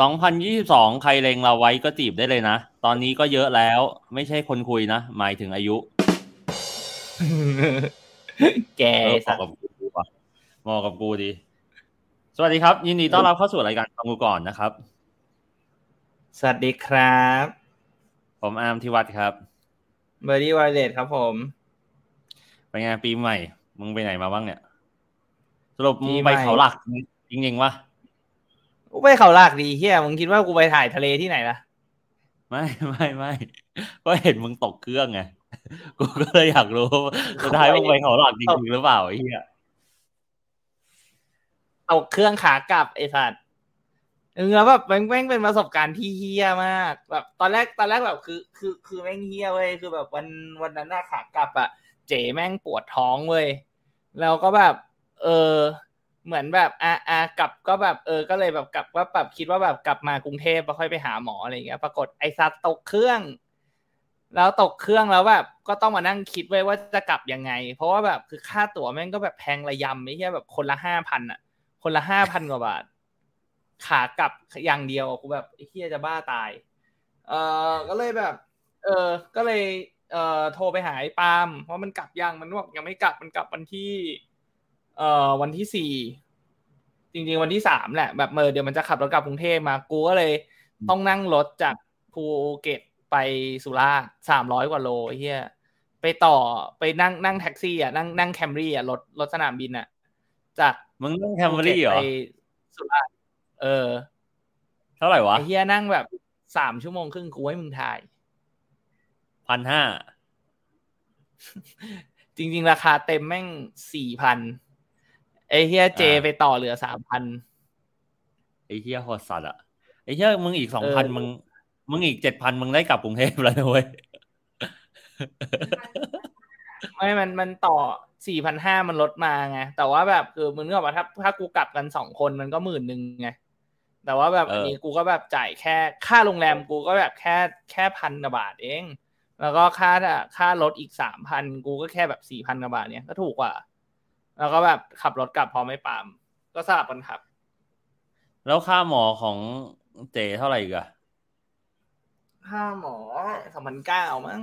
สองพันยี่สิบสองใครเลงเราไว้ก็จีบได้เลยนะ ตอนนี้ก็เยอะแล้ว ไม่ใช่คนคุยนะ หมายถึงอายุ แกเออเหสัมาะตว์กับกูว่ะเหมาะกับกูดี สวัสดีครับ ยินดีต้อนรับเข้าสู่รายการฟังกูก่อนนะครับ สวัสดีครับ ผมอาร์มทิวัฒน์ครับ เบอร์ดี้วอลเลตครับผมเป็นไงปีใหม่ มึงไปไหนมาบ้างเนี่ย สรุปมึงปีใหม่ไปเขาหลักจริงๆวะ กูไปเขาลากดีเฮียมึงคิดว่ากูไปถ่ายทะเลที่ไหนล่ะ ไม่ไม่ไม่ก็เห็นมึงตกเครื่องไงกูก็เลยอยากรู้ว่าสุดท้ายมึงไปเขาหลักจริงๆหรือเปล่าไอ้เหี้ยเอาเครื่องขากลับไอ้สัตว์เออแบบแม่งแม่งเป็นประสบการณ์ที่เฮี้ยมาก แบบ ตอนแรกตอนแรกแบบคือ คือคือแม่งเฮี้ยเว้ยคือแบบวันวันนั้นน่าขากลับอะเจ๋แม่งปวดท้องเว้ยแล้วก็แบบ เออ เหมือนแบบอะอะกลับก็แบบเออก็เลยแบบกลับว่าแบบคิดว่าแบบกลับมากรุงเทพแล้วค่อยไปหาหมออะไรอย่างเงี้ย ปรากฏไอ้สัตว์ตกเครื่อง แล้วตกเครื่องแล้วแบบก็ต้องมานั่งคิดไว้ว่าจะกลับยังไง เพราะว่าแบบคือค่าตั๋วแม่งก็แบบแพงระยำไม่ใช่แบบคนละห้าพันอะ คนละห้าพันกว่าบาท ขากลับอย่างเดียวกูแบบไอ้เฮียจะบ้าตาย เออก็เลยแบบ เออก็เลยเอ่อโทรไปหาไอ้ปาล์มว่ามันกลับยังมันบอกยังไม่กลับมันกลับวันที่ เอ่อวันที่สี่จริง ๆ วันที่สามแหละแบบเมอเดี๋ยวมันจะขับรถกลับกรุงเทพมากูก็เลยต้องนั่งรถจากภูเก็ตไปสุราษฎร์สามร้อยกว่าโลไอ้เหี้ยไปต่อไปนั่งนั่งแท็กซี่อะนั่งนั่ง Camry อะรถรถสนามบินอะ จากมึงนั่ง Camry เหรอไปสุราษฎร์เออ เท่าไหร่วะไอ้เฮียนั่งแบบสามชั่วโมงครึ่งกูให้มึงถ่ายพันห้าจริง ๆ ราคาเต็มแม่งสี่พัน ไอ้เฮียเจไปต่อเหลือสามพันไอ้เหี้ยโหดสัตว์อะไอ้เหี้ยมึงอีกสองเอพันอมึง มึงอีกเจ็ดพันมึงได้กลับกรุงเทพแล้วนะเว้ยไม่มันมันต่อสี่พันห้ามันลดมาไงแต่ว่าแบบคือมึงนึกออกว่าถ้าถ้ากูกลับกันสองคนมันก็หมื่นหนึ่งไงแต่ว่าแบบเอออัอันนี้กูก็แบบจ่ายแค่ค่าโรงแรมกูก็แบบแค่แค่พันกว่าบาทเอง แล้วก็ค่าค่ารถอีกสามพันกูก็แค่แบบสี่พันกว่าบาทเนี่ยก็ถูกกว่า แล้วก็แบบขับรถกลับพอไม่ปาม ก็สลับกันขับ แล้วค่าหมอของเจเท่าไหร่อีกอะค่าหมอสองพันเก้ามั้ง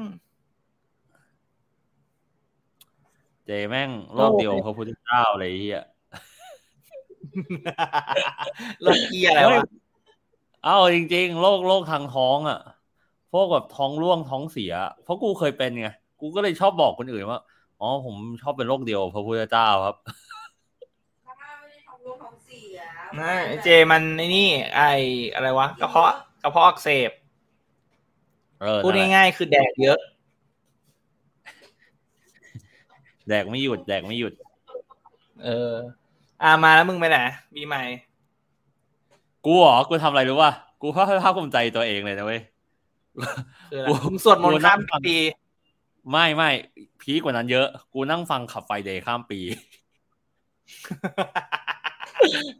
เจแม่งโลกเดียวกับพระพุทธเจ้าเลยไอ้เหี้ยรถเกียร์อะไรวะเอ้าจริงๆโรคโรคทางท้องอะพวกแบบท้องร่วงท้องเสีย เพราะกูเคยเป็นไง กูก็เลยชอบบอกคนอื่นว่า อ๋อผมชอบเป็นโรคเดียวกับพระพุทธเจ้าครับไม่ได้ท้องร่วงท้องเสียไม่เจมันไอ้นี่ ไออะไรวะกระเพาะกระเพาะอักเสบเออพูดนั่นแหละง่ายๆคือแดกเยอะ แดกไม่หยุด แดกไม่หยุด เออ อ่ามาแล้วมึงไปไหนปีใหม่ กูเหรอ กูทำอะไรรู้ป่ะ กูภาคภาคภูมิใจตัวเองเลยนะเว้ยคืออะไรกูมึงสวดมนกูต์นั่ข้างมฟังปี ไม่ไม่พีคกว่านั้นเยอะ กูนั่งฟังขับไฟเดย์ข้ามปี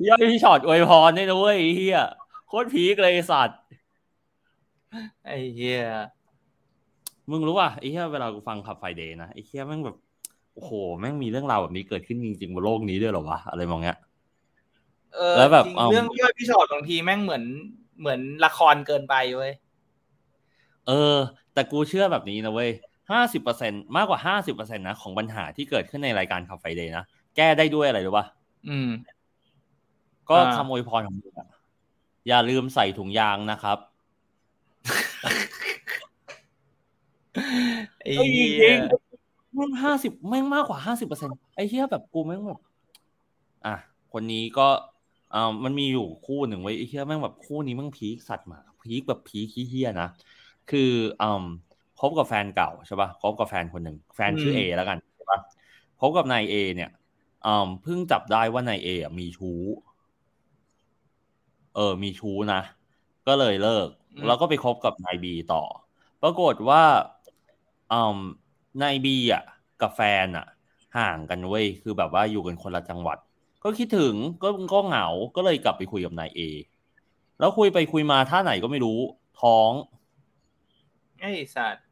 ย่อยพี่ฉอดอวยพรด้วยนะเว้ยไอ้เหี้ยโคตร peak เลยไอ้สัตว์ไอ้เหี้ยมึงรู้ป่ะไอ้เหี้ยเวลากูฟัง Club Friday นะไอ้เหี้ยแม่งแบบโอ้โหแม่งมีเรื่องราวแบบนี้เกิดขึ้นจริงๆบนโลกนี้ด้วยเหรอวะอะไรแม่งเงี้ยเออแล้วแบบจริงเอาเรื่องย่อยพี่ฉอดบางทีแม่งเหมือนเหมือนละครเกินไปเว้ยเออ แต่กูเชื่อแบบนี้นะเว้ย ห้าสิบเปอร์เซ็นต์มากกว่าห้าสิบเปอร์เซ็นต์นะของปัญหาที่เกิดขึ้นในรายการ Club Friday นะแก้ได้ด้วยอะไรรู้ป่ะอืม ก็อ่าคำอวยพรของมึงอะอย่าลืมใส่ถุงยางนะครับไอ้เอ้ยจเหี้ริยงๆแม่งห้าสิบแม่งมากกว่าห้าสิบเปอร์เซ็นไอ้เหี้ยแบบกูแม่งแบบอะคนนี้ก็อ่ามันมีอยู่คู่หนึ่งไว้ยไอ้เหี้ยแม่งแบบคู่นี้แม่งพีคสัตว์หมาพีคแบบพีคเหี้ยๆนะคืออืมค บกับแฟนเก่าใช่ป่ะคบกับแฟนคนหนึ่งแฟนชื่อเอแล้วกันใช่ป่ะคบกับนายเอเนี่ยอืมเพิ่งจับได้ว่านายเออะมีชู้ เออ มีชู้นะ ก็เลยเลิกอืมแล้วก็ไปคบกับนายบีต่อ ปรากฏว่าอืมนายบีอะ กับแฟนอะ ห่างกันเว้ย คือแบบว่าอยู่กันคนละจังหวัด ก็คิดถึงก็ก็เหงา ก็เลยกลับไปคุยกับนายเอ แล้วคุยไปคุยมาท่าไหนก็ไม่รู้ ท้อง ไอ้สัตว์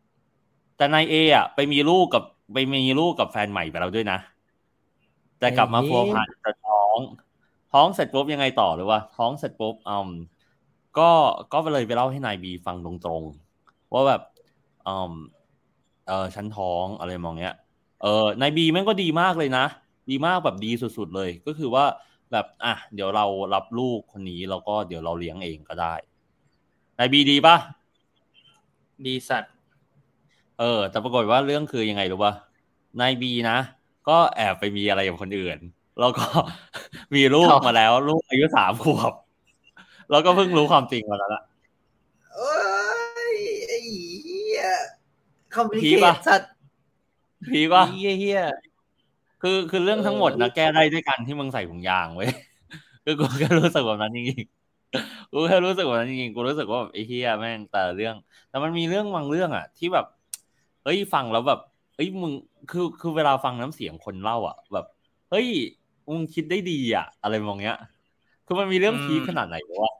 แต่นายเออะไปมีลูกกับไปมีลูกกับแฟนใหม่ไปแล้วด้วยนะ แต่กลับมาพัวพันกับท้อง ท้องเสร็จปุ๊บยังไงต่อหรือว่า ท้องเสร็จปุ๊บอืมก็ก็เลยไปเล่าให้นายบีฟังตรงๆว่าแบบเออเออฉันท้องอะไรมองเนี้ย เออนายบีแม่งก็ดีมากเลยนะ ดีมากแบบดีสุดๆเลย ก็คือว่าแบบอะเดี๋ยวเรารับลูกคนนี้แล้วก็เดี๋ยวเราเลี้ยงเองก็ได้นายบีดีปะดีสัตว์ เออ แต่ปรากฏว่าเรื่องคือยังไงรู้ปะนายบีนะ ก็แอบไปมีอะไรกับคนอื่น แล้วก็มีลูกมาแล้ว ลูกอายุสามขวบ แล้วก็เพิ่งรู้ความจริงมาแล้วล่ะเอ้ยไอ้เหี้ยคอมพลีผีเคปะทสัตว์พีว่าเหี้ยเหี้ยคือคือเรื่องทั้งหมดนะเออแก้ได้ด้วยการที่มึงใส่ถุงยางไว้ยคือกูแค่รู้สึกแบบนั้นจริงๆกูแค่รู้สึกแบบนั้นจริงๆกูรู้สึกว่าแบบไอ้เฮียแม่งแต่ละเรื่อง แต่มันมีเรื่องบางเรื่องอะ ที่แบบ เฮ้ยฟังแล้วแบบเฮ้ยมึงคือคือเวลาฟังน้ำเสียงคนเล่าอะ แบบเฮ้ยมึงคิดได้ดีอะ อะไรมองเงี้ย คือมันมีเรื่องพีคขนาดไหนวะ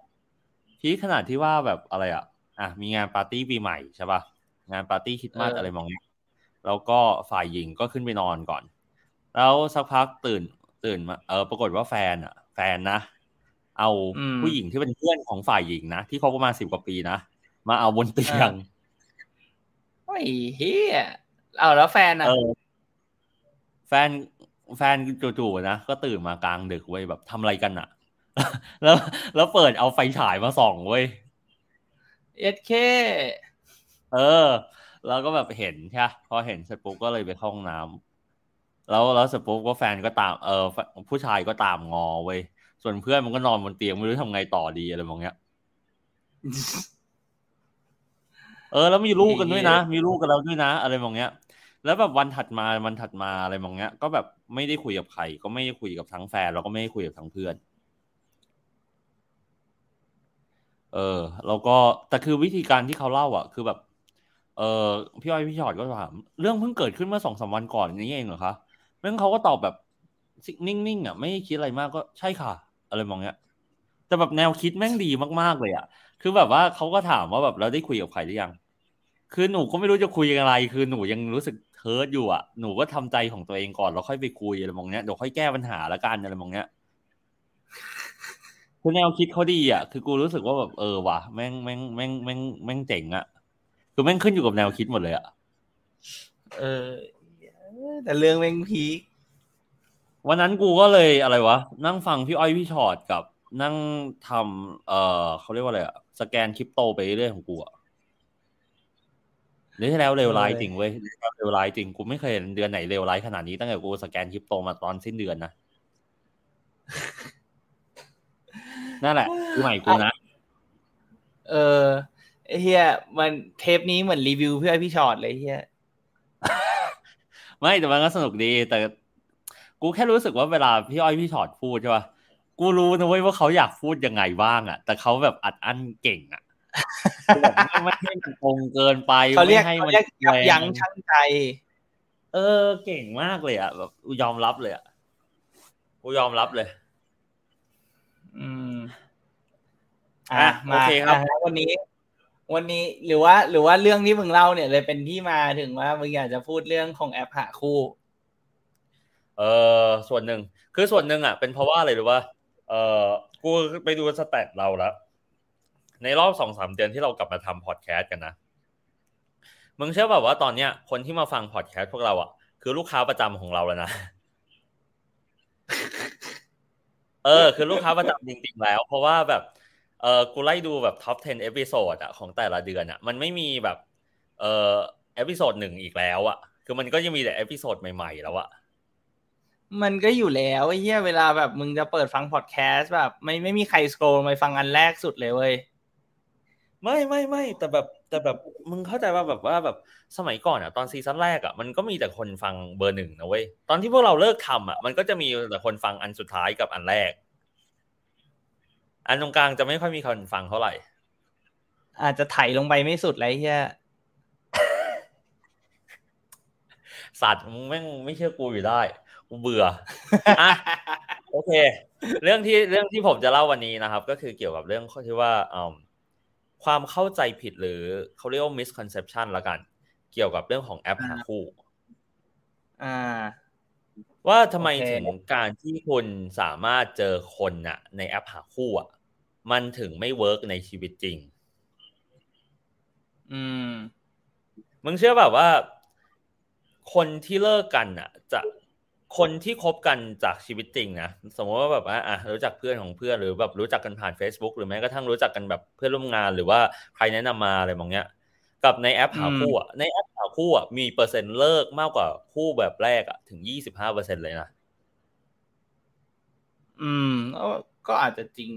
พีคขนาดที่ว่าแบบอะไรอะอะมีงานปาร์ตี้ปีใหม่ใช่ป่ะงานปาร์ตี้คริดมาสอะไรมองเงี้ยแล้วก็ฝ่ายหญิงก็ขึ้นไปนอนก่อน แล้วสักพักตื่นตื่นมาเออปรากฏว่าแฟนอะ แฟนนะเอาผู้หญิงที่เป็นเพื่อนของฝ่ายหญิงนะที่เขาประมาณสิบกว่าปีนะมาเอาบนเตียง ไอ้เหี้ยเอาแล้วแฟนอะเออแฟนแฟนจู่ๆนะก็ตื่นมากลางดึกเว้ยแบบทำอะไรกันอะ แล้ว แล้วเปิดเอาไฟฉายมาส่องเว้ยเอสเคเออ แล้วก็แบบเห็นใช่ปะพอเห็นเสร็จปุ๊บก็เลยไปเข้าห้องน้ำแล้วแล้วเสร็จปุ๊บก็แฟนก็ตามเออแฟผู้ชายก็ตามงอเว้ยส่วนเพื่อนมันก็นอนบนเตียงไม่รู้ทำไงต่อดีอะไรมองเงี้ย เออ แล้วมีลูกกันด้วยนะ มีลูกกันแล้วด้วยนะ อะไรมองเงี้ย แล้วแบบวันถัดมาวันถัดมาอะไรมองเงี้ย ก็แบบไม่ได้คุยกับใคร ก็ไม่ได้คุยกับทั้งแฟนแล้วก็ไม่ได้คุยกับทั้งเพื่อน เออ แล้วก็แต่คือวิธีการที่เขาเล่าอะ คือแบบ เออพี่อ้อยพี่ชอดก็ถาม เรื่องเพิ่งเกิดขึ้นเมื่อสองสามวันก่อนนี้เองเหรอคะแม่งเขาก็ตอบแบบนิ่งๆอะ ไม่คิดอะไรมากก็ใช่ค่ะ อะไรมองเงี้ยแต่แบบแนวคิดแม่งดีมากๆเลยอะ คือแบบว่าเขาก็ถามว่าแบบเราได้คุยกับใครหรือยัง คือหนูก็ไม่รู้จะคุยอะไร คือหนูยังรู้สึกเฮิร์ตอยู่อะ หนูก็ทำใจของตัวเองก่อนแล้วค่อยไปคุยอะไรมองเนี้ยเดี๋ยวค่อยแก้ปัญหาละกันอะไรมองเนี้ยคือแนวคิดเขาดีอะ คือกูรู้สึกว่าแบบเออว่ะแม่งแม่งแม่งแม่งแม่งเจ๋งอะ คือแม่งขึ้นอยู่กับแนวคิดหมดเลยอะ เออ แต่เรื่องแม่งพีควันนั้นกูก็เลยอะไรวะ นั่งฟังพี่อ้อยพี่ชอดกับนั่งทำเออเขาเรียกว่าอะไรอะ สแกนคริปโตไปเรื่อยของกูอะเดือนที่แล้วเร็วร้ายจริงเว้ยเดือนที่แล้วเร็วร้ายจริงกูไม่เคยเห็นเดือนไหนเร็วร้ายขนาดนี้ตั้งแต่กูสแกนคริปโตมาตอนสิ้นเดือนนะนั่นแหละคือใหม่กูนะเออไอ้เฮียมันเทปนี้เหมือนรีวิวเพื่อพี่ชอตเลยเฮียไม่แต่มันก็สนุกดีแต่ กูแค่รู้สึกว่าเวลาพี่อ้อยพี่ชอดพูดใช่ป่ะ กูรู้นะเว้ยว่าเขาอยากพูดยังไงบ้างอะ แต่เขาแบบอัดอั้นเก่งอะคือแบบไม่ไม่ให้มันตรงเกินไปเขาเรียกไม่ให้เขามันเรียกยับยั้งแรงชั่งใจ เออ เก่งมากเลยอะแบบกูยอมรับเลยอะกูยอมรับเลย อืมอะอะโอมาเคครับอะวันนี้ วันนี้หรือว่า หรือว่าเรื่องที่มึงเล่าเนี่ยเลยเป็นที่มาถึงว่ามึงอยากจะพูดเรื่องของแอปหาคู่ เออส่วนหนึ่งคือส่วนหนึ่งอะเป็นเพราะว่าอะไรรู้ป่ะ เออกูไปดูสแตทเราแล้วในรอบสองสามเดือนที่เรากลับมาทำพอดแคสต์กันนะมึงเชื่อแบบว่าตอนเนี้ย คนที่มาฟังพอดแคสต์พวกเราอะคือลูกค้าประจำของเราแล้วนะเออ คือลูกค้าประจำจริงๆแล้ว เพราะว่าแบบเออกูไล่ดูแบบ top 10 episode อะของแต่ละเดือนอะมันไม่มีแบบเออ episode หนึ่งอีกแล้วอะคือมันก็ยังมีแต่ episode ใหม่ๆแล้วอะ มันก็อยู่แล้วไอ้เหี้ยเวลาแบบมึงจะเปิดฟังพอดแคสต์แบบ ไม่ไม่มีใคร scroll ไปฟังอันแรกสุดเลยเว้ยไม่ไม่ไม่แต่แบบแต่แบบมึงเข้าใจว่าแบบว่าแบบสมัยก่อนอะตอนซีซั่นแรกอะมันก็มีแต่คนฟังเบอร์หนึ่งนะเว้ยตอนที่พวกเราเลิกทำอะมันก็จะมีแต่คนฟังอันสุดท้ายกับอันแรก อันตรงกลางจะไม่ค่อยมีคนฟังเท่าไหร่ อาจจะไถลงไปไม่สุดเลยไอ้เหี้ยสัตว์มึงแม่งไม่เชื่อกูอยู่ได้ กูเบื่ออะโอเค เรื่องที่เรื่องที่ผมจะเล่าวันนี้นะครับ ก็คือเกี่ยวกับเรื่องที่ว่าอืมความเข้าใจผิดหรือเขาเรียกว่า misconception ละกัน เกี่ยวกับเรื่องของแอปหาคู่ อ่า ว่าทำไมโอเคถึงการที่คุณสามารถเจอคนน่ะ ในแอปหาคู่อะ มันถึงไม่เวิร์กในชีวิตจริง อืม มึงเชื่อแบบว่า คนที่เลิกกันอะ จะ คนที่คบกันจากชีวิตจริงนะสมมติว่าแบบว่าอะรู้จักเพื่อนของเพื่อนหรือแบบรู้จักกันผ่าน Facebook หรือแม้กระทั่งรู้จักกันแบบเพื่อนร่วมงานหรือว่าใครแนะนำมาอะไรบางอย่างกับในแอปหาคู่อะในแอปหาคู่อะมีเปอร์เซ็นต์เลิกมากกว่าคู่แบบแรกอะถึงยี่สิบห้าเปอร์เซ็นเลยนะอืมก็ก็อาจจะจริง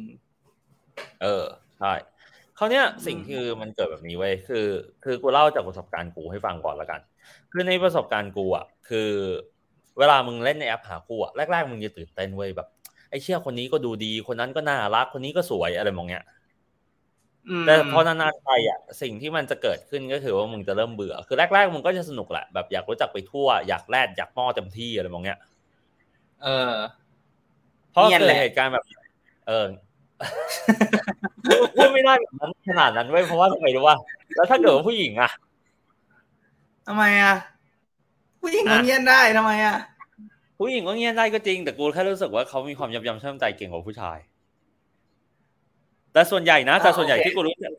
เออใช่เขาวเนี้ยสิ่งที่มันเกิดแบบนี้เว้ยคือ คือกูเล่าจากประสบการณ์กูให้ฟังก่อนละกัน คือในประสบการณ์กูอะ คือ เวลามึงเล่นในแอปหาคู่อะแรกๆมึงจะตื่นเต้นเว้ยแบบไอ้เชี่ยคนนี้ก็ดูดี คนนั้นก็น่ารักคนนี้ก็สวยอะไรมองเงี้ยอืมแต่พอนานๆไปอะสิ่งที่มันจะเกิดขึ้นก็คือว่ามึงจะเริ่มเบื่อ คือแรกๆมึงก็จะสนุกแหละแบบอยากรู้จักไปทั่วอยากแลดอยากม่อเต็มที่อะไรมองเงี้ย เออเพราะเนียนเกิแหดละเหตุการณ์แบบ เออพูดไม่ได้แบบนั้นขนาดนั้นเว้ยเพราะว่าทำไมรู้ว่าแล้วถ้าเกิดว่าผู้หญิงอะทำไมอะ ผู้หญิงก็เงียนได้ทำไมอะผู้หญิงก็เงียบได้ก็จริง แต่กูแค่รู้สึกว่าเขามีความยับยั้งชั่งใจเก่งกว่าผู้ชาย แต่ส่วนใหญ่นะแต่ส่วนใหญ่โอเคที่กูรู้สึก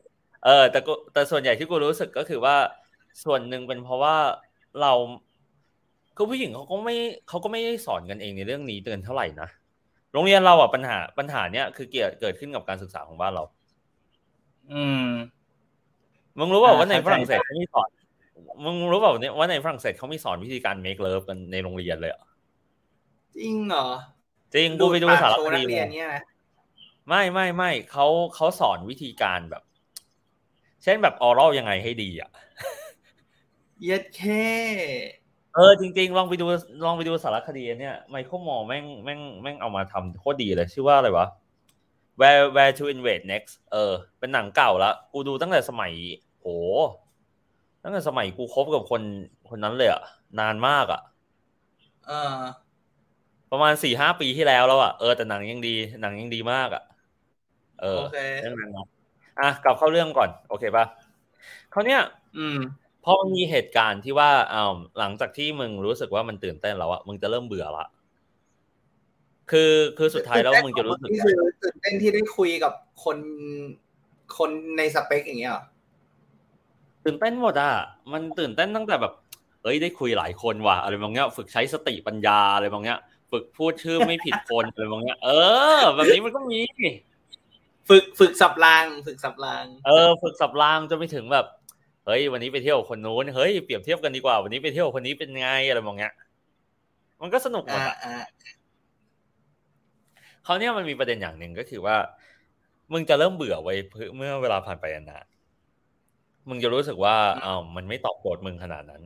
เออ แต่กูแต่ส่วนใหญ่ที่กูรู้สึกก็คือว่า ส่วนหนึ่งเป็นเพราะว่าเราคือผู้หญิงเขาก็ไม่เขาก็ไม่ได้สอนกันเองในเรื่องนี้เตือนเท่าไหร่นะโรงเรียนเราอะปัญหาปัญหาเนี้ยคือเกิดเกิดขึ้นกับการศึกษาของบ้านเรา อืมมึงรู้เปล่าอ่าว่าในเข้าใจฝรั่งเศสเขามีสอน มึงรู้เปล่าเนี่ยว่าในฝรั่งเศสเขามีสอนวิธีการ make love กันในโรงเรียนเลยอะจริงเหรอจริงกูไปดูปกสารโชคว์นัดีกมาเรียนเนี่ยนะไม่ไม่ไม่เขาเขาสอนวิธีการแบบ เช่นแบบออรัลยังไงให้ดีอะเย็ดแค่เออจริง ๆ ลองไปดูลองไปดูสารคดีอันเนี่ยไมเคิลมอร์แม่งแม่งแม่งเอามาทำโคตรดีเลยชื่อว่าอะไรวะ Where Where to Invade Next เออ เป็นหนังเก่าละกูดูตั้งแต่สมัย โห ตั้งแต่สมัยกูคบกับคนคนนั้นเลยอะนานมากอะเออ ประมาณสี่ห้าปีที่แล้วแล้วอะเออแต่หนังยังดีหนังยังดีมากอะเออโอเคเรื่องนั้นนะอะกลับเข้าเรื่องก่อน โอเคป่ะเขาวเนี้ยอืมพอมันมีเหตุการณ์ที่ว่าอ่าหลังจากที่มึงรู้สึกว่ามันตื่นเต้นแล้วอะมึงจะเริ่มเบื่อละคือคือสุดท้ายแล้วมึงจะรู้สึกนี่คือตื่นเต้นที่ได้คุยกับคนคนในสเปคอย่างเงี้ยเหรอ ตื่นเต้นหมดอะมันตื่นเต้นตั้งแต่แบบ เอ้ยได้คุยหลายคนว่ะอะไรบางอย่างฝึกใช้สติปัญญาอะไรบางอย่างฝึกพูดชื่อไม่ผิดคนอะไรบางอย่างเออ แบบนี้มันก็มีฝึกฝึกสับราง ฝึกสับราง เออ ฝึกสับรางจนไปถึงแบบเฮ้ยวันนี้ไปเที่ยวกับคนนู้นเฮ้ยเปรียบเทียบกันดีกว่า วันนี้ไปเที่ยวกับคนนี้เป็นไงอะไรบางอย่างมันก็สนุกหมดอ่าอะอ่าเขาวเนี่ยมันมีประเด็นอย่างหนึ่งก็คือว่า มึงจะเริ่มเบื่อไว้ยเมื่อเวลาผ่านไปนานๆ มึงจะรู้สึกว่าอ้าวมันไม่ตอบโจทย์มึงขนาดนั้น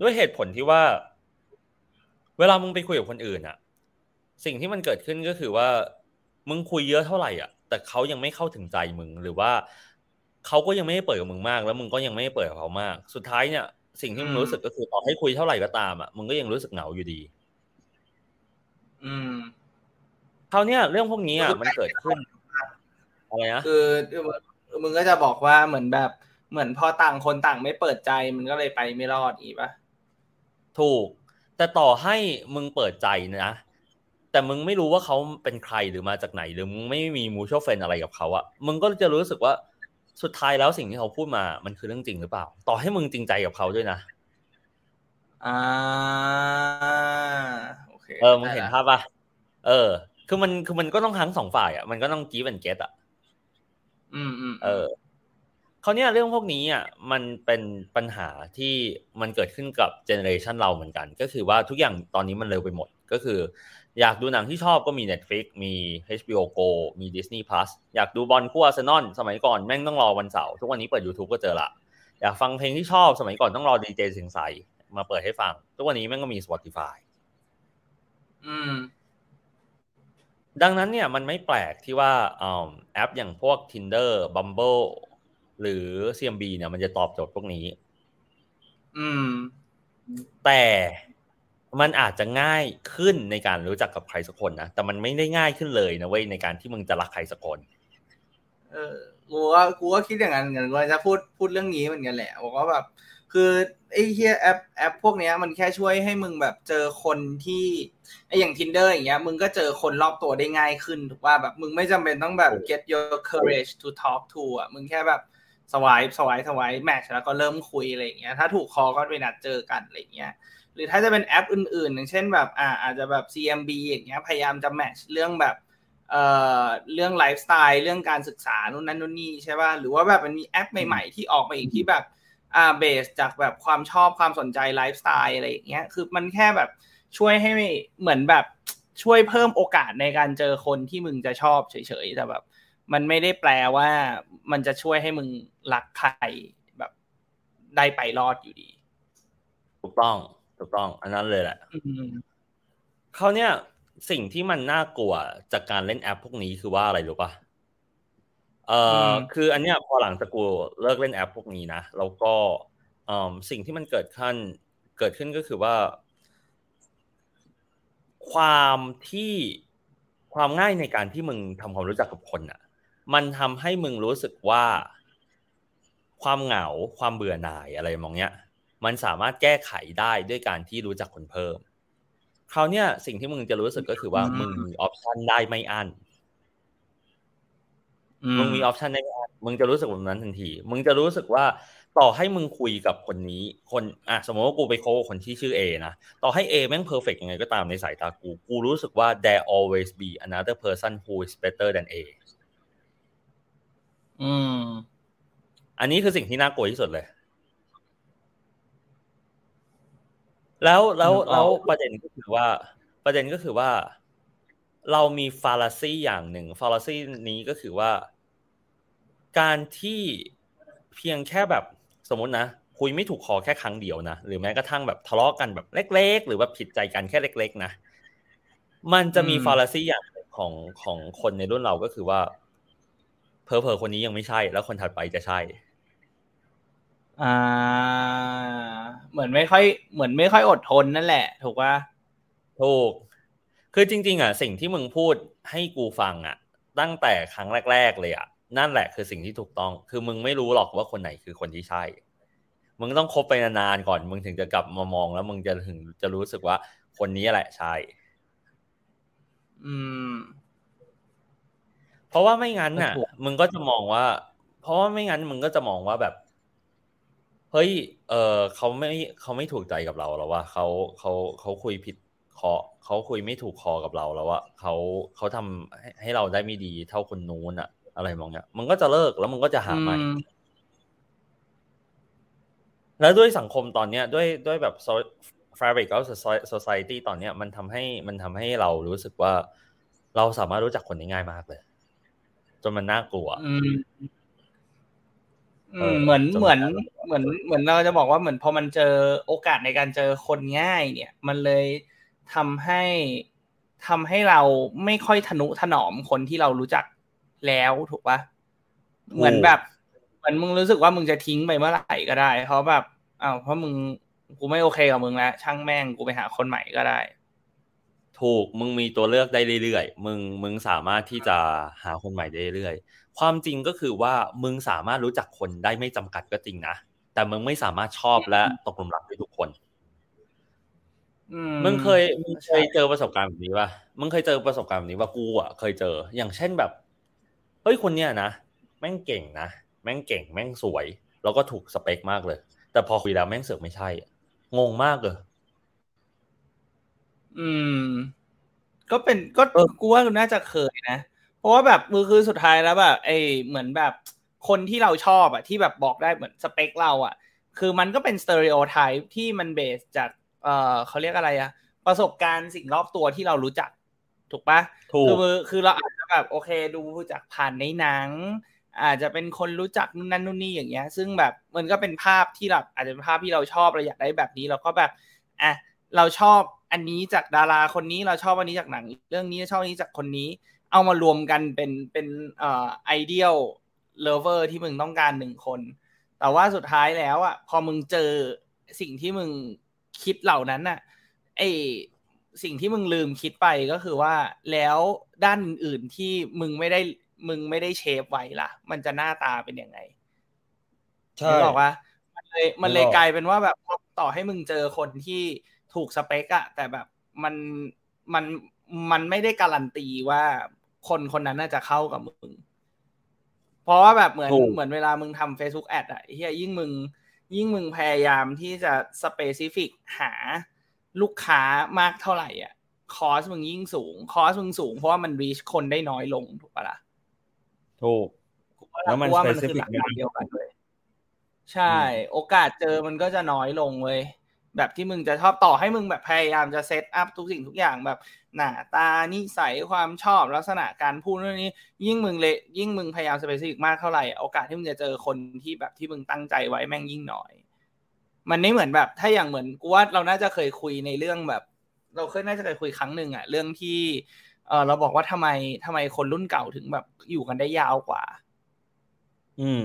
ด้วยเหตุผลที่ว่า เวลามึงไปคุยกับคนอื่นอะสิ่งที่มันเกิดขึ้นก็คือว่า มึงคุยเยอะเท่าไหร่อะ แต่เขายังไม่เข้าถึงใจมึงหรือว่าเขาก็ยังไม่ได้เปิดกับมึงมาก แล้วมึงก็ยังไม่ได้เปิดกับเขามาก สุดท้ายเนี่ย สิ่งที่มึงรู้สึกก็คือต่อให้คุยเท่าไหร่ก็ตามอะมึงก็ยังรู้สึกเหงาอยู่ดี อืมคราวเนี้ยเรื่องพวกนี้อะมันเกิดขึ้นอะไรนะคือ มึงก็จะบอกว่าเหมือนแบบเหมือนพอต่างคนต่างไม่เปิดใจมันก็เลยไปไม่รอดอีกปะถูก แต่ต่อให้มึงเปิดใจนะแต่มึงไม่รู้ว่าเขาเป็นใครหรือมาจากไหน หรือมึงไม่มีมูชวลเฟนอะไรกับเขาอะมึงก็จะรู้สึกว่าสุดท้ายแล้วสิ่งที่เขาพูดมา มันคือเรื่องจริงหรือเปล่า ต่อให้มึงจริงใจกับเขาด้วยนะอ่าโอเคเออมึงเห็นภาพป่ะเออ คือมันคือมันก็ต้องทั้งสองฝ่ายอะมันก็ต้อง give and take อะ อืมอืมเออคราวเนี้ยเรื่องพวกนี้อะมันเป็นปัญหาที่มันเกิดขึ้นกับ generation เราเหมือนกัน ก็คือว่าทุกอย่างตอนนี้มันเร็วไปหมด ก็คือ อยากดูหนังที่ชอบก็มี Netflix มี HBO Go มี Disney Plus อยากดูบอลคู่อาร์เซนอลสมัยก่อนแม่งต้องรอวันเสาร์ทุกวันนี้เปิด YouTube ก็เจอละ อยากฟังเพลงที่ชอบสมัยก่อนต้องรอดีเจเสียงใสมาเปิดให้ฟัง ทุกวันนี้แม่งก็มี Spotify อืม ดังนั้นเนี่ยมันไม่แปลกที่ว่าอืม แอปอย่างพวก Tinder Bumble หรือ CMB เนี่ยมันจะตอบโจทย์พวกนี้ อืม แต่มันอาจจะง่ายขึ้นในการรู้จักกับใครสักคนนะ แต่มันไม่ได้ง่ายขึ้นเลยนะเว้ยในการที่มึงจะรักใครสักคน เออ กูว่ากูก็คิดอย่างนั้นเหมือนกันกูจะพูดพูดเรื่องนี้เหมือนกันแหละบอกว่าแบบ คือไอ้เฮียแอปแอปพวกเนี้ยมันแค่ช่วยให้มึงแบบเจอคนที่ไอ้อย่าง tinder อย่างเงี้ยมึงก็เจอคนรอบตัวได้ง่ายขึ้นถูกว่าแบบมึงไม่จำเป็นต้องแบบ get your courage to talk to อะมึงแค่แบบสวายสวายสวายแมทแล้วก็เริ่มคุยอะไรอย่างเงี้ยถ้าถูกคอก็ไปนัดเจอกันอะไรอย่างเงี้ยหรือถ้าจะเป็นแอปอื่นๆ อย่างเช่นแบบอ่าอาจจะแบบ CMB อย่างเงี้ยพยายามจะแมทช์เรื่องแบบเอ่อเรื่องไลฟ์สไตล์เรื่องการศึกษานู่นนั่นนู่นนี่ใช่ป่ะหรือว่าแบบมันมีแอปใหม่ๆที่ออกมาอีกที่แบบ อ่าเบสจากแบบความชอบความสนใจไลฟ์สไตล์อะไรอย่างเงี้ยคือมันแค่แบบช่วยให้เหมือนแบบช่วยเพิ่มโอกาสในการเจอคนที่มึงจะชอบเฉยๆแต่แบบ มันไม่ได้แปลว่ามันจะช่วยให้มึงรักใครแบบได้ไปรอดอยู่ดี ถูกต้องถูกต้อง อันนั้นเลยแหละอืมเขาเนี่ยสิ่งที่มันน่ากลัวจากการเล่นแอปพวกนี้คือว่าอะไรรู้ปะ เอ่ออมคืออันเนี้ยพอหลังจากกูเลิกเล่นแอปพวกนี้นะ แล้วก็เอ่อสิ่งที่มันเกิดขึ้นเกิดขึ้นก็คือว่า ความที่ความง่ายในการที่มึงทำความรู้จักกับคนอะ มันทำให้มึงรู้สึกว่า ความเหงาความเบื่อหน่ายอะไรมองเนี้ย มันสามารถแก้ไขได้ด้วยการที่รู้จักคนเพิ่มคราวเนี้ยสิ่งที่มึงจะรู้สึกก็คือว่าอืมมึงมี option ได้ไม่อั้น มึงมี option ได้ไม่อั้นมึงจะรู้สึกแบบนั้นทันที มึงจะรู้สึกว่าต่อให้มึงคุยกับคนนี้ คนอะสมมติว่ากูไปคบกับคนที่ชื่อ A นะ ต่อให้ A แม่ง perfect ยังไงก็ตามในสายตากู กูรู้สึกว่า there always be another person who is better than A อืม อันนี้คือสิ่งที่น่ากลัวที่สุดเลย แล้วแล้วนึกออกแล้วประเด็นก็คือว่า ประเด็นก็คือว่า เรามีฟาลาซีอย่างหนึ่งฟาลาซีนี้ก็คือว่า การที่เพียงแค่แบบสมมตินะคุยไม่ถูกคอแค่ครั้งเดียวนะหรือแม้กระทั่งแบบทะเลาะกันแบบเล็ก ๆ หรือแบบผิดใจกันแค่เล็ก ๆ นะมันจะมีอืมฟาลาซีอย่างหนึ่งของของคนในรุ่นเราก็คือว่าเพอเพอๆคนนี้ยังไม่ใช่ แล้วคนถัดไปจะใช่ อ่า เหมือนไม่ค่อยเหมือนไม่ค่อยอดทนนั่นแหละ ถูกป่ะถูก คือจริง ๆ อะ สิ่งที่มึงพูดให้กูฟังอะ ตั้งแต่ครั้งแรก ๆ เลยอะ นั่นแหละคือสิ่งที่ถูกต้อง คือมึงไม่รู้หรอกว่าคนไหนคือคนที่ใช่ มึงต้องคบไปนานๆก่อน มึงถึงจะกลับมามองแล้วมึงจะถึงจะรู้สึกว่าคนนี้แหละใช่ อืม เพราะว่าไม่งั้นน่ะก็ถูกมึงก็จะมองว่า เพราะว่าไม่งั้น มึงก็จะมองว่าแบบ เฮ้ย เออเขาไม่เขาไม่ถูกใจกับเราแล้วว่าเขาเขาเขาคุยผิดคอเขาคุยไม่ถูกคอกับเราแล้วว่าเขาเขาทำให้ให้เราได้ไม่ดีเท่าคนนู้นอะ อะไรมองเนี้ยมึงก็จะเลิกแล้วมึงก็จะหาใหม่อืมแล้วด้วยสังคมตอนเนี้ยด้วยด้วยแบบ fabric of society ตอนเนี้ยมันทำให้มันทำให้เรารู้สึกว่า เราสามารถรู้จักคนได้ง่ายมากเลย จนมันน่ากลัวอืมเออือมเหมือนจนเหมือนมันเหมือนเหมือนเราจะบอกว่าเหมือนพอมันเจอโอกาสในการเจอคนง่าย เนี่ย มันเลยทำให้ทำให้เราไม่ค่อยทนุถนอมคนที่เรารู้จัก แล้วถูกปะเหมือนแบบเหมือนมึงรู้สึกว่ามึงจะทิ้งไปเมื่อไหร่ก็ได้ เพราะแบบอ้าวเพราะมึงกูไม่โอเคกับมึงแล้วช่างแม่งกูไปหาคนใหม่ก็ได้ ถูกมึงมีตัวเลือกได้เรื่อยๆมึงมึงสามารถที่จะหาคนใหม่ได้เรื่อยๆความจริงก็คือว่ามึงสามารถรู้จักคนได้ไม่จำกัดก็จริงนะแต่มึงไม่สามารถชอบและตกหลุมรักด้วยทุกคนอืมึงเคยมึงเคยเจอประสบการณ์แบบนี้ป่ะมึงเคยเจอประสบการณ์แบบนี้ว่ากูอะเคยเจอ อย่างเช่นแบบ เฮ้ยคนเนี้ยนะแม่งเก่งนะแม่งเก่งแม่งสวย แล้วก็ถูกสเปคมากเลย แต่พอคุยแล้วแม่งเสือกไม่ใช่ งงมากเลยอืม ก็เป็นก็เออกูว่ากูน่าจะเคยนะ เพราะว่าแบบมือคือสุดท้ายแล้วแบบไอ้เหมือนแบบคนที่เราชอบอะที่แบบบอกได้เหมือนสเปคเราอะคือมันก็เป็น stereotype ที่มัน base จาก เอ่อเขาเรียกอะไรอะประสบการณ์สิ่งรอบตัวที่เรารู้จัก ถูกปะถูกคือคือเราอาจจะแบบโอเค ดูจากผ่านในหนัง อาจจะเป็นคนรู้จักนู่นนั่นนู่นนี่อย่างเงี้ย ซึ่งแบบมันก็เป็นภาพที่แบบอาจจะเป็นภาพที่เราชอบเราอยากได้แบบนี้เราก็แบบอะเราชอบอันนี้จากดาราคนนี้เราชอบอันนี้จากหนัง เรื่องนี้ชอบอันนี้จากคนนี้ เอามารวมกันเป็นเป็นเอ่อ ideal lover ที่มึงต้องการหนึ่งคน แต่ว่าสุดท้ายแล้วอะพอมึงเจอสิ่งที่มึงคิดเหล่านั้นน่ะไอ สิ่งที่มึงลืมคิดไปก็คือว่า แล้วด้านอื่นๆที่มึงไม่ได้มึงไม่ได้เชฟไว้ล่ะ มันจะหน้าตาเป็นยังไงใช่นึกออกว่ามันเลเลยมันเลยกลายเป็นว่าแบบต่อให้มึงเจอคนที่ถูกสเปกอะแต่แบบมันมันมันไม่ได้การันตีว่าคนคนนั้นน่าจะเข้ากับมึง เพราะว่าแบบเหมือนถูกเหมือนเวลามึงทำ Facebook Ad อะเฮียยิ่งมึง ยิ่งมึงพยายามที่จะ specific หา ลูกค้ามากเท่าไหร่อะ cost มึงยิ่งสูง cost มึงสูงเพราะว่ามัน reach คนได้น้อยลงถูกปะล่ะถูกกูว่าแล้วมันกูว่ามันคือ specific หลักการเดียวกันเลยใช่อืมโอกาสเจอมันก็จะน้อยลงเว้ยแบบที่มึงจะชอบต่อให้มึงแบบพยายามจะ set up ทุกสิ่งทุกอย่างแบบหน้าตานิสัยความชอบลักษณะการพูดเรื่องนี้ ยิ่งมึงเลยยิ่งมึงพยายาม specific มากเท่าไหร่ โอกาสที่มึงจะเจอคนที่แบบที่มึงตั้งใจไว้แม่งยิ่งน้อย มันไม่เหมือนแบบ ถ้าอย่างเหมือนกูว่าเราน่าจะเคยคุยในเรื่องแบบ เราเคยน่าจะเคยคุยครั้งหนึ่งอะเรื่องที่เออเราบอกว่าทำไมทำไมคนรุ่นเก่าถึงแบบอยู่กันได้ยาวกว่า อืม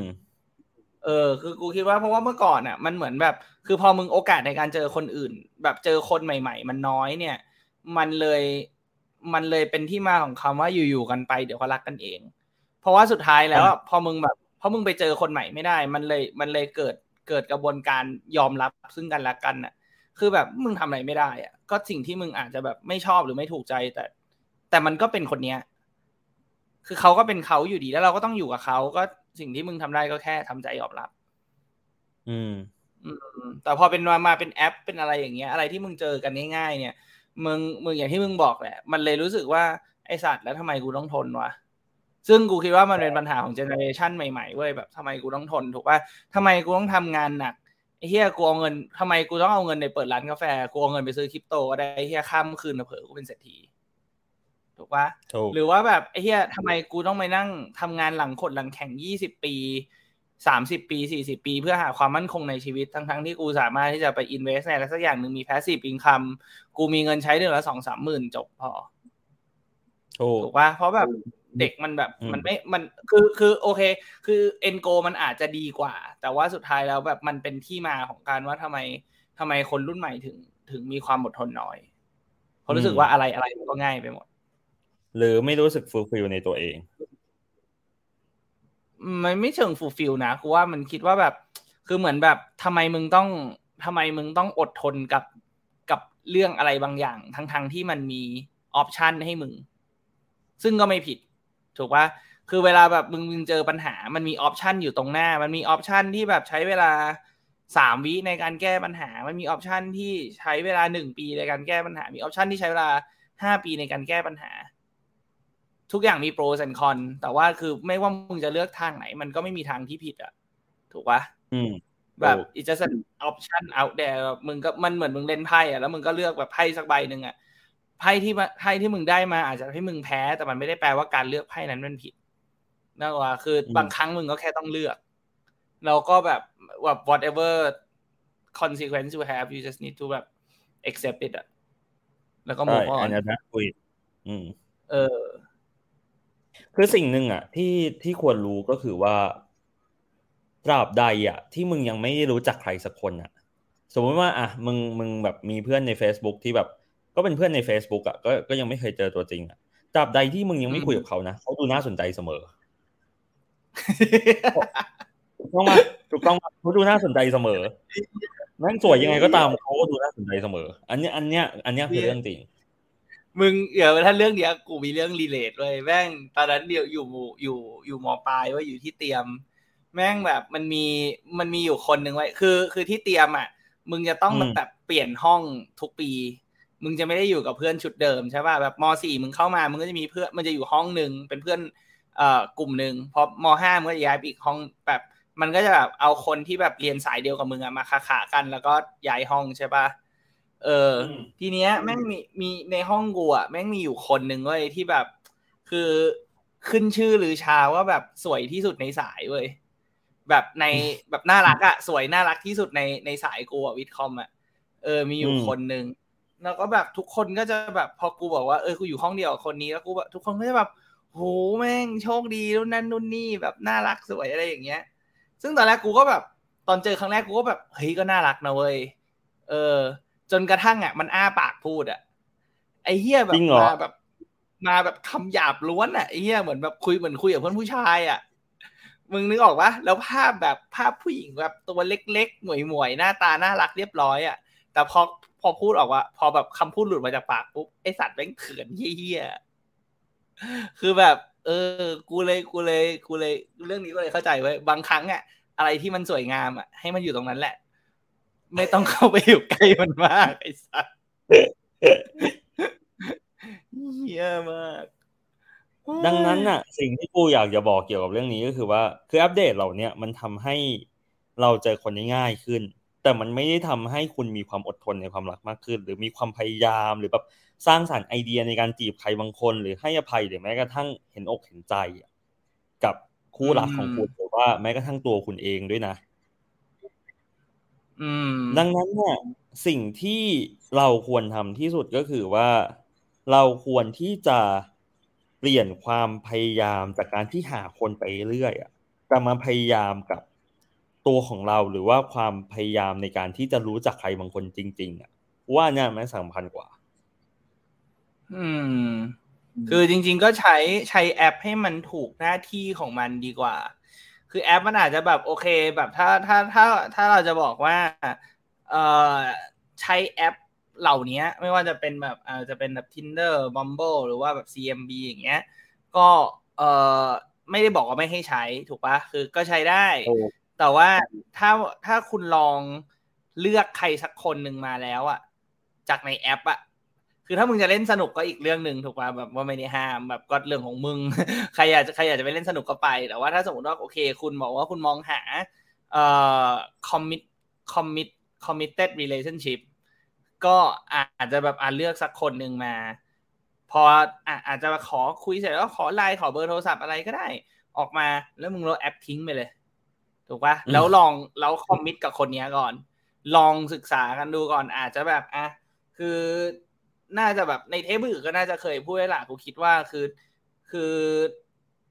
เออ คือกูคิดว่าเพราะว่าเมื่อก่อนอะมันเหมือนแบบ คือพอมึงโอกาสในการเจอคนอื่น แบบเจอคนใหม่ ๆ มันน้อยเนี่ย มันเลยมันเลยเป็นที่มาของคำว่าอยู่ๆกันไปเดี๋ยวก็รักกันเอง เพราะว่าสุดท้ายแล้วอะพอมึงแบบพอมึงไปเจอคนใหม่ไม่ได้ มันเลยมันเลยเกิด เกิดกระบวนการยอมรับซึ่งกันและกันอะ คือแบบมึงทำอะไรไม่ได้อะก็สิ่งที่มึงอาจจะแบบไม่ชอบหรือไม่ถูกใจ แต่ แต่มันก็เป็นคนเนี้ย คือเขาก็เป็นเขาอยู่ดีแล้วเราก็ต้องอยู่กับเขาก็สิ่งที่มึงทำได้ก็แค่ทำใจยอมรับอืมอืมแต่พอเป็นมามาเป็นแอปเป็นอะไรอย่างเงี้ย อะไรที่มึงเจอกันง่ายๆเนี่ยมึงมึงอย่างที่มึงบอกแหละ มันเลยรู้สึกว่าไอสัตว์แล้วทำไมกูต้องทนวะ ซึ่งกูคิดว่ามันเป็นปัญหาของ generation ใหม่ๆเว้ยแบบทำไมกูต้องทนถูกป่ะทำไมกูต้องทำงานหนักไอ้เหี้ยกูเอาเงินทำไมกูต้องเอาเงินไปเปิดร้านกาแฟกูเอาเงินไปซื้อคริปโตก็ได้ไอ้เหี้ยข้ามคืนมาเผลอกูเป็นเศรษฐีถูกป่ะถูกหรือว่าแบบไอ้เหี้ยทำไมกูต้องไปนั่งทำงานหลังขดหลังแข็งยี่สิบปีสามสิบปีสี่สิบปี เพื่อหาความมั่นคงในชีวิตทั้งทั้งๆที่กูสามารถที่จะไป invest ในอะไรสักอย่างหนึ่งมี passive incomeกูมีเงินใช้เดือนละสองสามหมื่นจบพอถูกถูกป่ะเพราะแบบ เด็กมันแบบอืมมันไม่มันคือคือโอเค คือ end goal มันอาจจะดีกว่า แต่ว่าสุดท้ายแล้วแบบมันเป็นที่มาของการว่าทำไมทำไมคนรุ่นใหม่ถึงถึงมีความอดทนน้อยเพราะรู้สึกว่าอะไรอะไรมันก็ง่ายไปหมด หรือไม่รู้สึก fulfill ในตัวเองมันไม่เชิง fulfill นะกูว่ามันคิดว่าแบบ คือเหมือนแบบทำไมมึงต้องทำไมมึงต้องอดทนกับกับเรื่องอะไรบางอย่าง ทั้งๆที่มันมี option ให้มึง ซึ่งก็ไม่ผิด ถูกปะคือเวลาแบบมึงมึงเจอปัญหา มันมี option อยู่ตรงหน้า มันมี option ที่แบบใช้เวลาสามวิในการแก้ปัญหา มันมี option ที่ใช้เวลาหนึ่งปีในการแก้ปัญหา มี option ที่ใช้เวลาห้าปีในการแก้ปัญหา ทุกอย่างมี pro and con แต่ว่าคือไม่ว่ามึงจะเลือกทางไหน มันก็ไม่มีทางที่ผิดอะถูกปะอืมแบบถูก it's just an option out there แบบมึงก็มันเหมือนมึงเล่นไพ่อะแล้วมึงก็เลือกแบบไพ่สักใบหนึ่งอะ ไพ่ที่มาไพ่ที่มึงได้มาอาจจะให้มึงแพ้ แต่มันไม่ได้แปลว่าการเลือกไพ่นั้นมันผิดนะว่าคืออมบางครั้งมึงก็แค่ต้องเลือกแล้วก็แบบแบบ whatever consequence you have you just need to แบบ accept it อะแล้วก็ใช่ move อั on นนี้นะคุยอืมเออ คือสิ่งหนึ่งอะที่ที่ควรรู้ก็คือว่าตราบใดอะที่มึงยังไม่รู้จักใครสักคนอะสมมติว่า อะ มึงมึงแบบมีเพื่อนใน Facebook ที่แบบ ก็เป็นเพื่อนใน Facebook อะก็ก็ยังไม่เคยเจอตัวจริงอะตราบใดที่มึงยังไม่คุยกับเขานะเขาดูน่าสนใจเสมอถูกต้องไหมถูกต้องปะเขาดูน่าสนใจเสมอแม่งสวยยังไงก็ตามเขาก็ดูน่าสนใจเสมอ อันเนี้ยอันเนี้ย อันเนี้ยคือเรื่องจริงมึงเดี๋ยวถ้าเรื่องเนี้ยกูมีเรื่องรีเลทเลยแม่งตอนนั้นเดียวอยู่หมู่อยู่อยู่มปลายว่าอยู่ที่เตรียม แม่งแบบมันมีมันมีอยู่คนหนึ่งไว้ คือ คือที่เตรียมอะ มึงจะต้องอืมแบบเปลี่ยนห้องทุกปี มึงจะไม่ได้อยู่กับเพื่อนชุดเดิมใช่ป่ะแบบมสี่มึงเข้ามามึงก็จะมีเพื่อนมันจะอยู่ห้องหนึ่งเป็นเพื่อนเอ่อกลุ่มหนึ่งพอมห้ามึงก็จะย้ายไปอีกห้องแบบมันก็จะแบบเอาคนที่แบบเรียนสายเดียวกับมึงอะมาขาขากัน แล้วก็ย้ายห้องใช่ป่ะเอออมทีเนี้ยแม่งมีมีในห้องกูอะแม่งมีอยู่คนหนึ่งเว้ยที่แบบ คือขึ้นชื่อหรือชาว่าแบบสวยที่สุดในสายเว้ยแบบในแบบน่ารักอะสวยน่ารักที่สุดในในสายกูอะวิทคอมอะเออมีอยู่อืมคนหนึ่ง แล้วก็แบบทุกคนก็จะแบบพอกูบอกว่าเออกูอยู่ห้องเดียวกับคนนี้แล้วกูแบบทุกคนก็จะแบบโหแม่งโชคดีนู่นนั่นนู่นนี่แบบน่ารักสวยอะไรอย่างเงี้ย ซึ่งตอนแรกกูก็แบบ ตอนเจอครั้งแรกกูก็แบบเฮ้ยก็น่ารักนะเว้ยเออ จนกระทั่งอะ มันอ้าปากพูดอะไอ้เฮียแบบจริงเหรอมาแบบ มาแบบคำหยาบล้วนอะไอ้เฮียเหมือนแบบคุยเหมือนคุยกับเพื่อนผู้ชายอะมึงนึกออกปะแล้วภาพแบบภาพผู้หญิงแบบตัวเล็กๆหมวยหมวยๆหน้าตาน่ารักเรียบร้อยอะแต่พอ พอพูดออกว่า พอแบบคำพูดหลุดมาจากปากปุ๊บไอสัตว์แม่งเขินเฮี้ยคือแบบ เออ กูเลยกูเลยกูเลย เรื่องนี้ก็เลยเข้าใจไว้บางครั้งอะอะไรที่มันสวยงามอะให้มันอยู่ตรงนั้นแหละ ไม่ต้องเข้าไปอยู่ใกล้มันมากไอสัตว์เฮี้ยมากดังนั้นน่ะ สิ่งที่กูอยากจะบอกเกี่ยวกับเรื่องนี้ก็คือว่า คืออัปเดตเหล่าเนี้ยมันทำให้เราเจอคนได้ง่ายขึ้น แต่มันไม่ได้ทำให้คุณมีความอดทนในความรักมากขึ้น หรือมีความพยายามหรือแบบสร้างสรรค์ไอเดียในการจีบใครบางคน หรือให้อภัยหรือแม้กระทั่งเห็นอกเห็นใจอะกับคู่รักของคุณหรือว่าแม้กระทั่งตัวคุณเองด้วยนะอืมดังนั้นเนี่ยสิ่งที่เราควรทำที่สุดก็คือว่า เราควรที่จะเปลี่ยนความพยายามจากการที่หาคนไปเรื่อยอะแต่มาพยายามกับ ตัวของเราหรือว่าความพยายามในการที่จะรู้จักใครบางคนจริง ๆอะว่าเนี่ยมันสำคัญกว่า อืม คือจริง ๆ ก็ใช้ใช้แอปให้มันถูกหน้าที่ของมันดีกว่า คือแอปมันอาจจะแบบโอเค แบบถ้าถ้าถ้าถ้าเราจะบอกว่า เอ่อใช้แอปเหล่านี้ไม่ว่าจะเป็นแบบเอ่อจะเป็นแบบ Tinder Bumble หรือว่าแบบ CMB อย่างเงี้ย ก็เอ่อไม่ได้บอกว่าไม่ให้ใช้ถูกปะคือก็ใช้ได้ถูก แต่ว่าถ้าถ้าคุณลองเลือกใครสักคนหนึ่งมาแล้วอะจากในแอปอะคือถ้ามึงจะเล่นสนุกก็อีกเรื่องหนึ่งถูกป่ะแบบว่าไม่ได้ห้ามแบบก็เรื่องของมึงใครอยากจะใครอยากจะไปเล่นสนุกก็ไป แต่ว่าถ้าสมมติว่าโอเค คุณบอกว่าคุณมองหาเอ่อ commit commit committed relationship ก็อาจจะแบบอ่าเลือกสักคนหนึ่งมา พออะอาจจะขอคุยเสร็จแล้วขอไลน์ขอเบอร์โทรศัพท์อะไรก็ได้ ออกมาแล้วมึงลบแอปทิ้งไปเลย ถูกปะอืมแล้วลองแล้วคอมมิตกับคนเนี้ยก่อน ลองศึกษากันดูก่อนอาจจะแบบอะคือน่าจะแบบในเทปอื่นก็น่าจะเคยพูดไว้ละกูคิดว่าคือคือ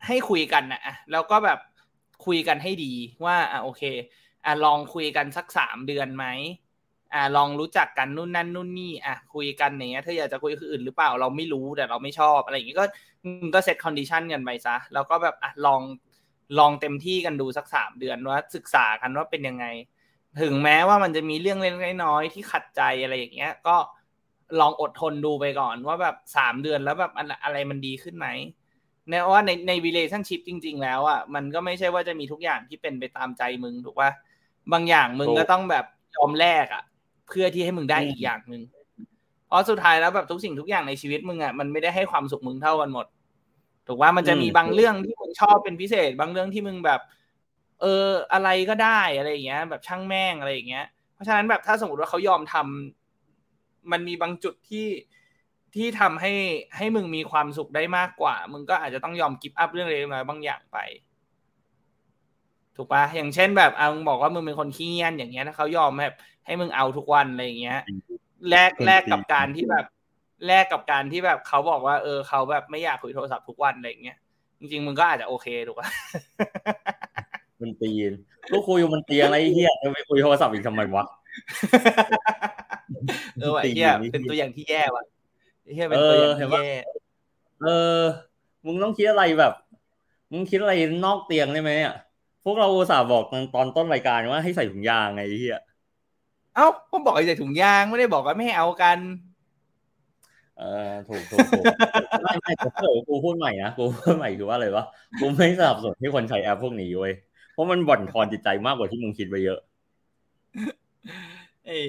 ให้คุยกันนะอะแล้วก็แบบคุยกันให้ดีว่าอะโอเคอะลองคุยกันสักสามเดือนไหมอะลองรู้จักกันนู่นนั่นนู่นนี่อะคุยกันอย่างเงี้ยเธออยากจะคุยกับคนอื่นหรือเปล่าเราไม่รู้แต่เราไม่ชอบอะไรอย่างงี้ก็อืมก็ set condition กันไปซะแล้วก็แบบอะลอง ลองเต็มที่กันดูสักสามเดือนว่าศึกษากันว่าเป็นยังไง ถึงแม้ว่ามันจะมีเรื่องเล็กๆน้อยๆที่ขัดใจอะไรอย่างเงี้ย ก็ลองอดทนดูไปก่อนว่าแบบสามเดือนแล้วแบบอะไรอะไรมันดีขึ้นไหมเนยว่าในใน relationship จริง ๆ แล้วอะมันก็ไม่ใช่ว่าจะมีทุกอย่างที่เป็นไปตามใจมึงถูกป่ะบางอย่างมึงถูกก็ต้องแบบยอมแลกอะ เพื่อที่ให้มึงได้อืมอีกอย่างหนึ่งเพราะสุดท้ายแล้วแบบทุกสิ่งทุกอย่างในชีวิตมึงอะมันไม่ได้ให้ความสุขมึงเท่ากันหมด ถูกว่ามันจะมีบางเรื่องที่มึงชอบเป็นพิเศษ บางเรื่องที่มึงแบบ เอออะไรก็ได้อะไรอย่างเงี้ย แบบช่างแม่งอะไรอย่างเงี้ย เพราะฉะนั้นแบบถ้าสมมติว่าเขายอมทำมันมีบางจุดที่ที่ทำให้ให้มึงมีความสุขได้มากกว่า มึงก็อาจจะต้องยอมกิฟต์อัพเรื่องเล็กๆน้อยๆบางอย่างไป ถูกปะอย่างเช่นแบบเอามึงบอกว่ามึงเป็นคนขี้เงียนอย่างเงี้ยถ้าเขายอมแบบให้มึงเอาทุกวันอะไรอย่างเงี้ยแลกแลกกับการที่แบบ แลกกับการที่แบบเขาบอกว่า เออเขาแบบไม่อยากคุยโทรศัพท์ทุกวันอะไรอย่างเงี้ยจริงๆมึงก็อาจจะโอเคถูกปะมันตีนก็คุยมันเตียงอะไรไอ้เฮียจะไปคุยโทรศัพท์อีกทำไมวะเออว่ะตีนเฮียนี่เป็นตัวอย่างที่แย่ว่ะเฮียเป็นตัวอย่างเออเห็ที่นปะแย่เออ มึงต้องคิดอะไรแบบ มึงคิดอะไรนอกเตียงได้ไหมอะพวกเราอุตส่าห์บอกตอนตอนต้นรายการว่าให้ใส่ถุงยางไงไอ้เฮียเอ้าก็บอกไอ้ใส่ถุงยางไม่ได้บอกว่าไม่ให้เอากัน เออถูกถูกถูกไม่ไม่กูพูดใหม่นะกูพูดใหม่คือว่าอะไรวะกูไม่สนับสนุนให้คนใช้แอปพวกนี้เว้ยเพราะมันบ่อนทอนจิตใจมากกว่าที่มึงคิดไปเยอะไอ้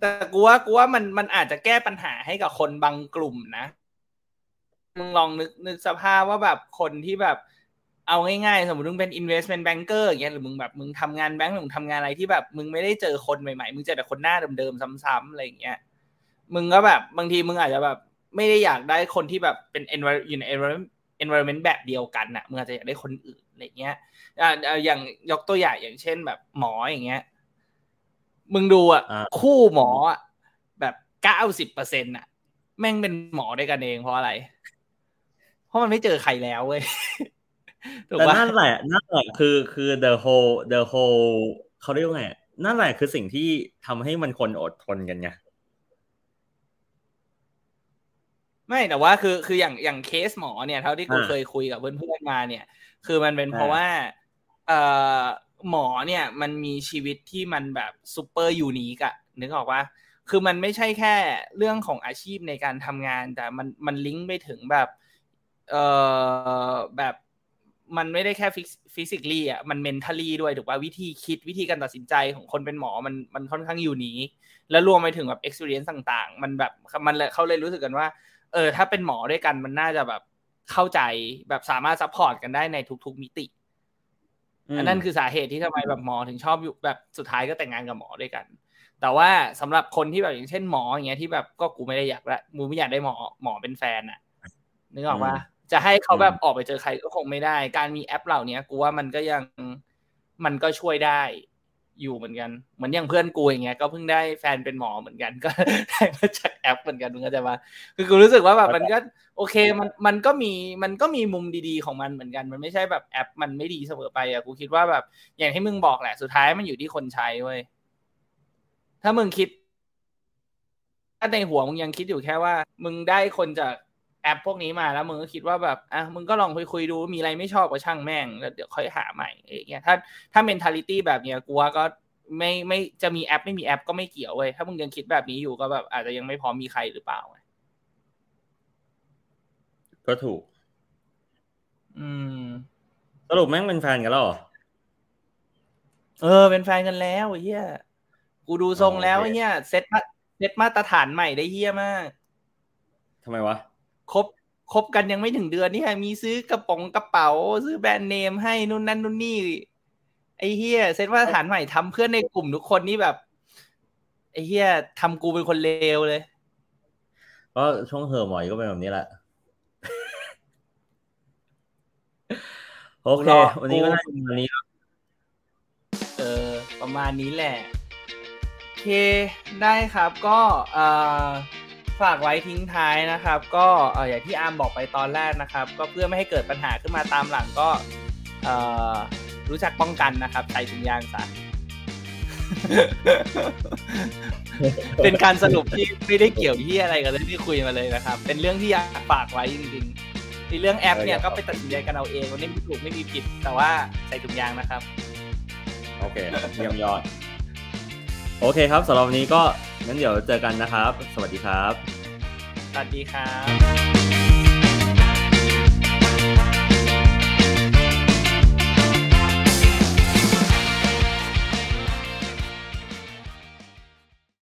แต่กูว่ากูว่ามันมันอาจจะแก้ปัญหาให้กับคนบางกลุ่มนะมึงลองนึกนึกสภาพว่าแบบคนที่แบบเอาง่ายๆ สมมติมึงเป็น investment banker อย่างเงี้ยหรือมึงแบบมึงทำงานแบงก์หรือมึงทำงานอะไรที่แบบ มึงไม่ได้เจอคนใหม่ๆ มึงเจอแต่คนหน้าเดิมๆซ้ำๆอะไรอย่างเงี้ย มึงก็แบบบางทีมึงอาจจะแบบ ไม่ได้อยากได้คนที่แบบเป็น envir- อยู่ใน environment environment แบบเดียวกันน่ะมึงอาจจะอยากได้คนอื่นอะไรเงี้ยอ่าอ่าอย่างยกตัวอย่างอย่างเช่นแบบหมออย่างเงี้ย มึงดูอะอ่าคู่หมออะแบบเก้าสิบเปอร์เซ็นต์อะ แม่งเป็นหมอด้วยกันเองเพราะอะไร เพราะมันไม่เจอใครแล้วเว้ยถูกแต่ปะนั่นแหละนั่นแหละคือคือ the whole the whole เขาเรียกว่าไงนั่นแหละคือสิ่งที่ทำให้มันคนอดทนกันไง ไม่แต่ว่าคือคืออย่างอย่างเคสหมอเนี่ยเท่าที่กูอ่าเคยคุยกับเพื่อนๆมาเนี่ย คือมันเป็นเพราะอ่าว่าเอ่อหมอเนี่ยมันมีชีวิตที่มันแบบ super unique อะนึกออกว่าคือมันไม่ใช่แค่เรื่องของอาชีพในการทำงาน แต่มันมันลิงก์ไปถึงแบบเอ่อแบบมันไม่ได้แค่ฟิสิก a ีอะมันเมน t a ลีด้วยถูกป่ะวิธีคิดวิธีการตัดสินใจของคนเป็นหมอมันมันค่อนข้าง unique แล้วรวมไปถึงแบบ experience ต่าง ๆ มันแบบมันเลยเขาเลยรู้สึกกันว่า เออ ถ้าเป็นหมอด้วยกันมันน่าจะแบบเข้าใจแบบสามารถ support กันได้ในทุก ๆ มิติอันนั้นคือสาเหตุที่ทำไมแบบหมอถึงชอบอยู่แบบสุดท้ายก็แต่งงานกับหมอด้วยกัน แต่ว่าสำหรับคนที่แบบอย่างเช่นหมออย่างเงี้ยที่แบบก็กูไม่ได้อยากละมูไม่อยากได้หมอหมอเป็นแฟนอะนึกออกว่าจะให้เขาแบบออกไปเจอใครก็คงไม่ได้ การมีแอปเหล่านี้กูว่ามันก็ยังมันก็ช่วยได้ อยู่เหมือนกันเหมือนอย่างเพื่อนกูอย่างเงี้ยก็เพิ่งได้แฟนเป็นหมอเหมือนกันก็ได้มาจากแอปเหมือนกันมึงเข้าใจปะคือกูรู้สึกว่าแบบมันก็โอเคมันมันก็มีมันก็มีมุมดีๆของมันเหมือนกัน มันไม่ใช่แบบแอปมันไม่ดีเสมอไปอะกูคิดว่าแบบอย่างที่มึงบอกแหละสุดท้ายมันอยู่ที่คนใช้เว้ยถ้ามึงคิดถ้าในหัวมึงยังคิดอยู่แค่ว่า มึงได้คนจาก แอปพวกนี้มาแล้วมึงก็คิดว่าแบบอะมึงก็ลองคุยคุยๆดูมีอะไรไม่ชอบก็ช่างแม่งแล้วเดี๋ยวค่อยหาใหม่อย่างเงี้ยถ้าถ้า mentality แบบเนี้ยกูว่าก็ไม่ไม่จะมีแอปไม่มีแอปก็ไม่เกี่ยวเว้ยถ้ามึงยังคิดแบบนี้อยู่ก็แบบอาจจะยังไม่พร้อมมีใครหรือเปล่าก็ถูก อืมสรุปแม่งเป็นแฟนกันแล้วเหรอเออ เป็นแฟนกันแล้วไอ้เฮียกูดูทรงแล้วโอเคไอ้เฮียเซตมาเซตมาตรฐานใหม่ได้เฮียมากทำไมวะ คบคบกันยังไม่ถึงเดือนนี่ค่ะมีซื้อกระป๋องกระเป๋า ซื้อแบรนด์เนมให้นู่นนั่นนู่นนี่ ไอ้เฮียเซตมาตรฐานใหม่ทำเพื่อนในกลุ่มทุกคนนี่แบบ ไอ้เฮียทำกูเป็นคนเลวเลย ก็ช่วงเหอะหมอยก็เป็นแบบนี้แหละโอเครอวันนี้ก็ได้ประมาณนี้เออ ประมาณนี้แหละ โอเค ได้ครับก็ เอ่อ ฝากไว้ทิ้งท้ายนะครับ ก็เอ่ออย่างที่อาร์มบอกไปตอนแรกนะครับ ก็เพื่อไม่ให้เกิดปัญหาขึ้นมาตามหลังก็เอ่อรู้จักป้องกันนะครับใส่ถุงยางซะเป็นการสรุปที่ไม่ได้เกี่ยวที่อะไรกับเรื่องที่คุยมาเลยนะครับ เป็นเรื่องที่อยากฝากไว้จริงๆในเรื่องแอปเนี่ยก็ไปตัดสินใจกันเอาเองมันไม่มีถูกไม่มีผิด แต่ว่าใส่ถุงยางนะครับ โอเคเยี่ยมยอด โอเคครับสำหรับวันนี้ก็งั้นเดี๋ยวเจอกันนะครับ สวัสดีครับ สวัสดีครับ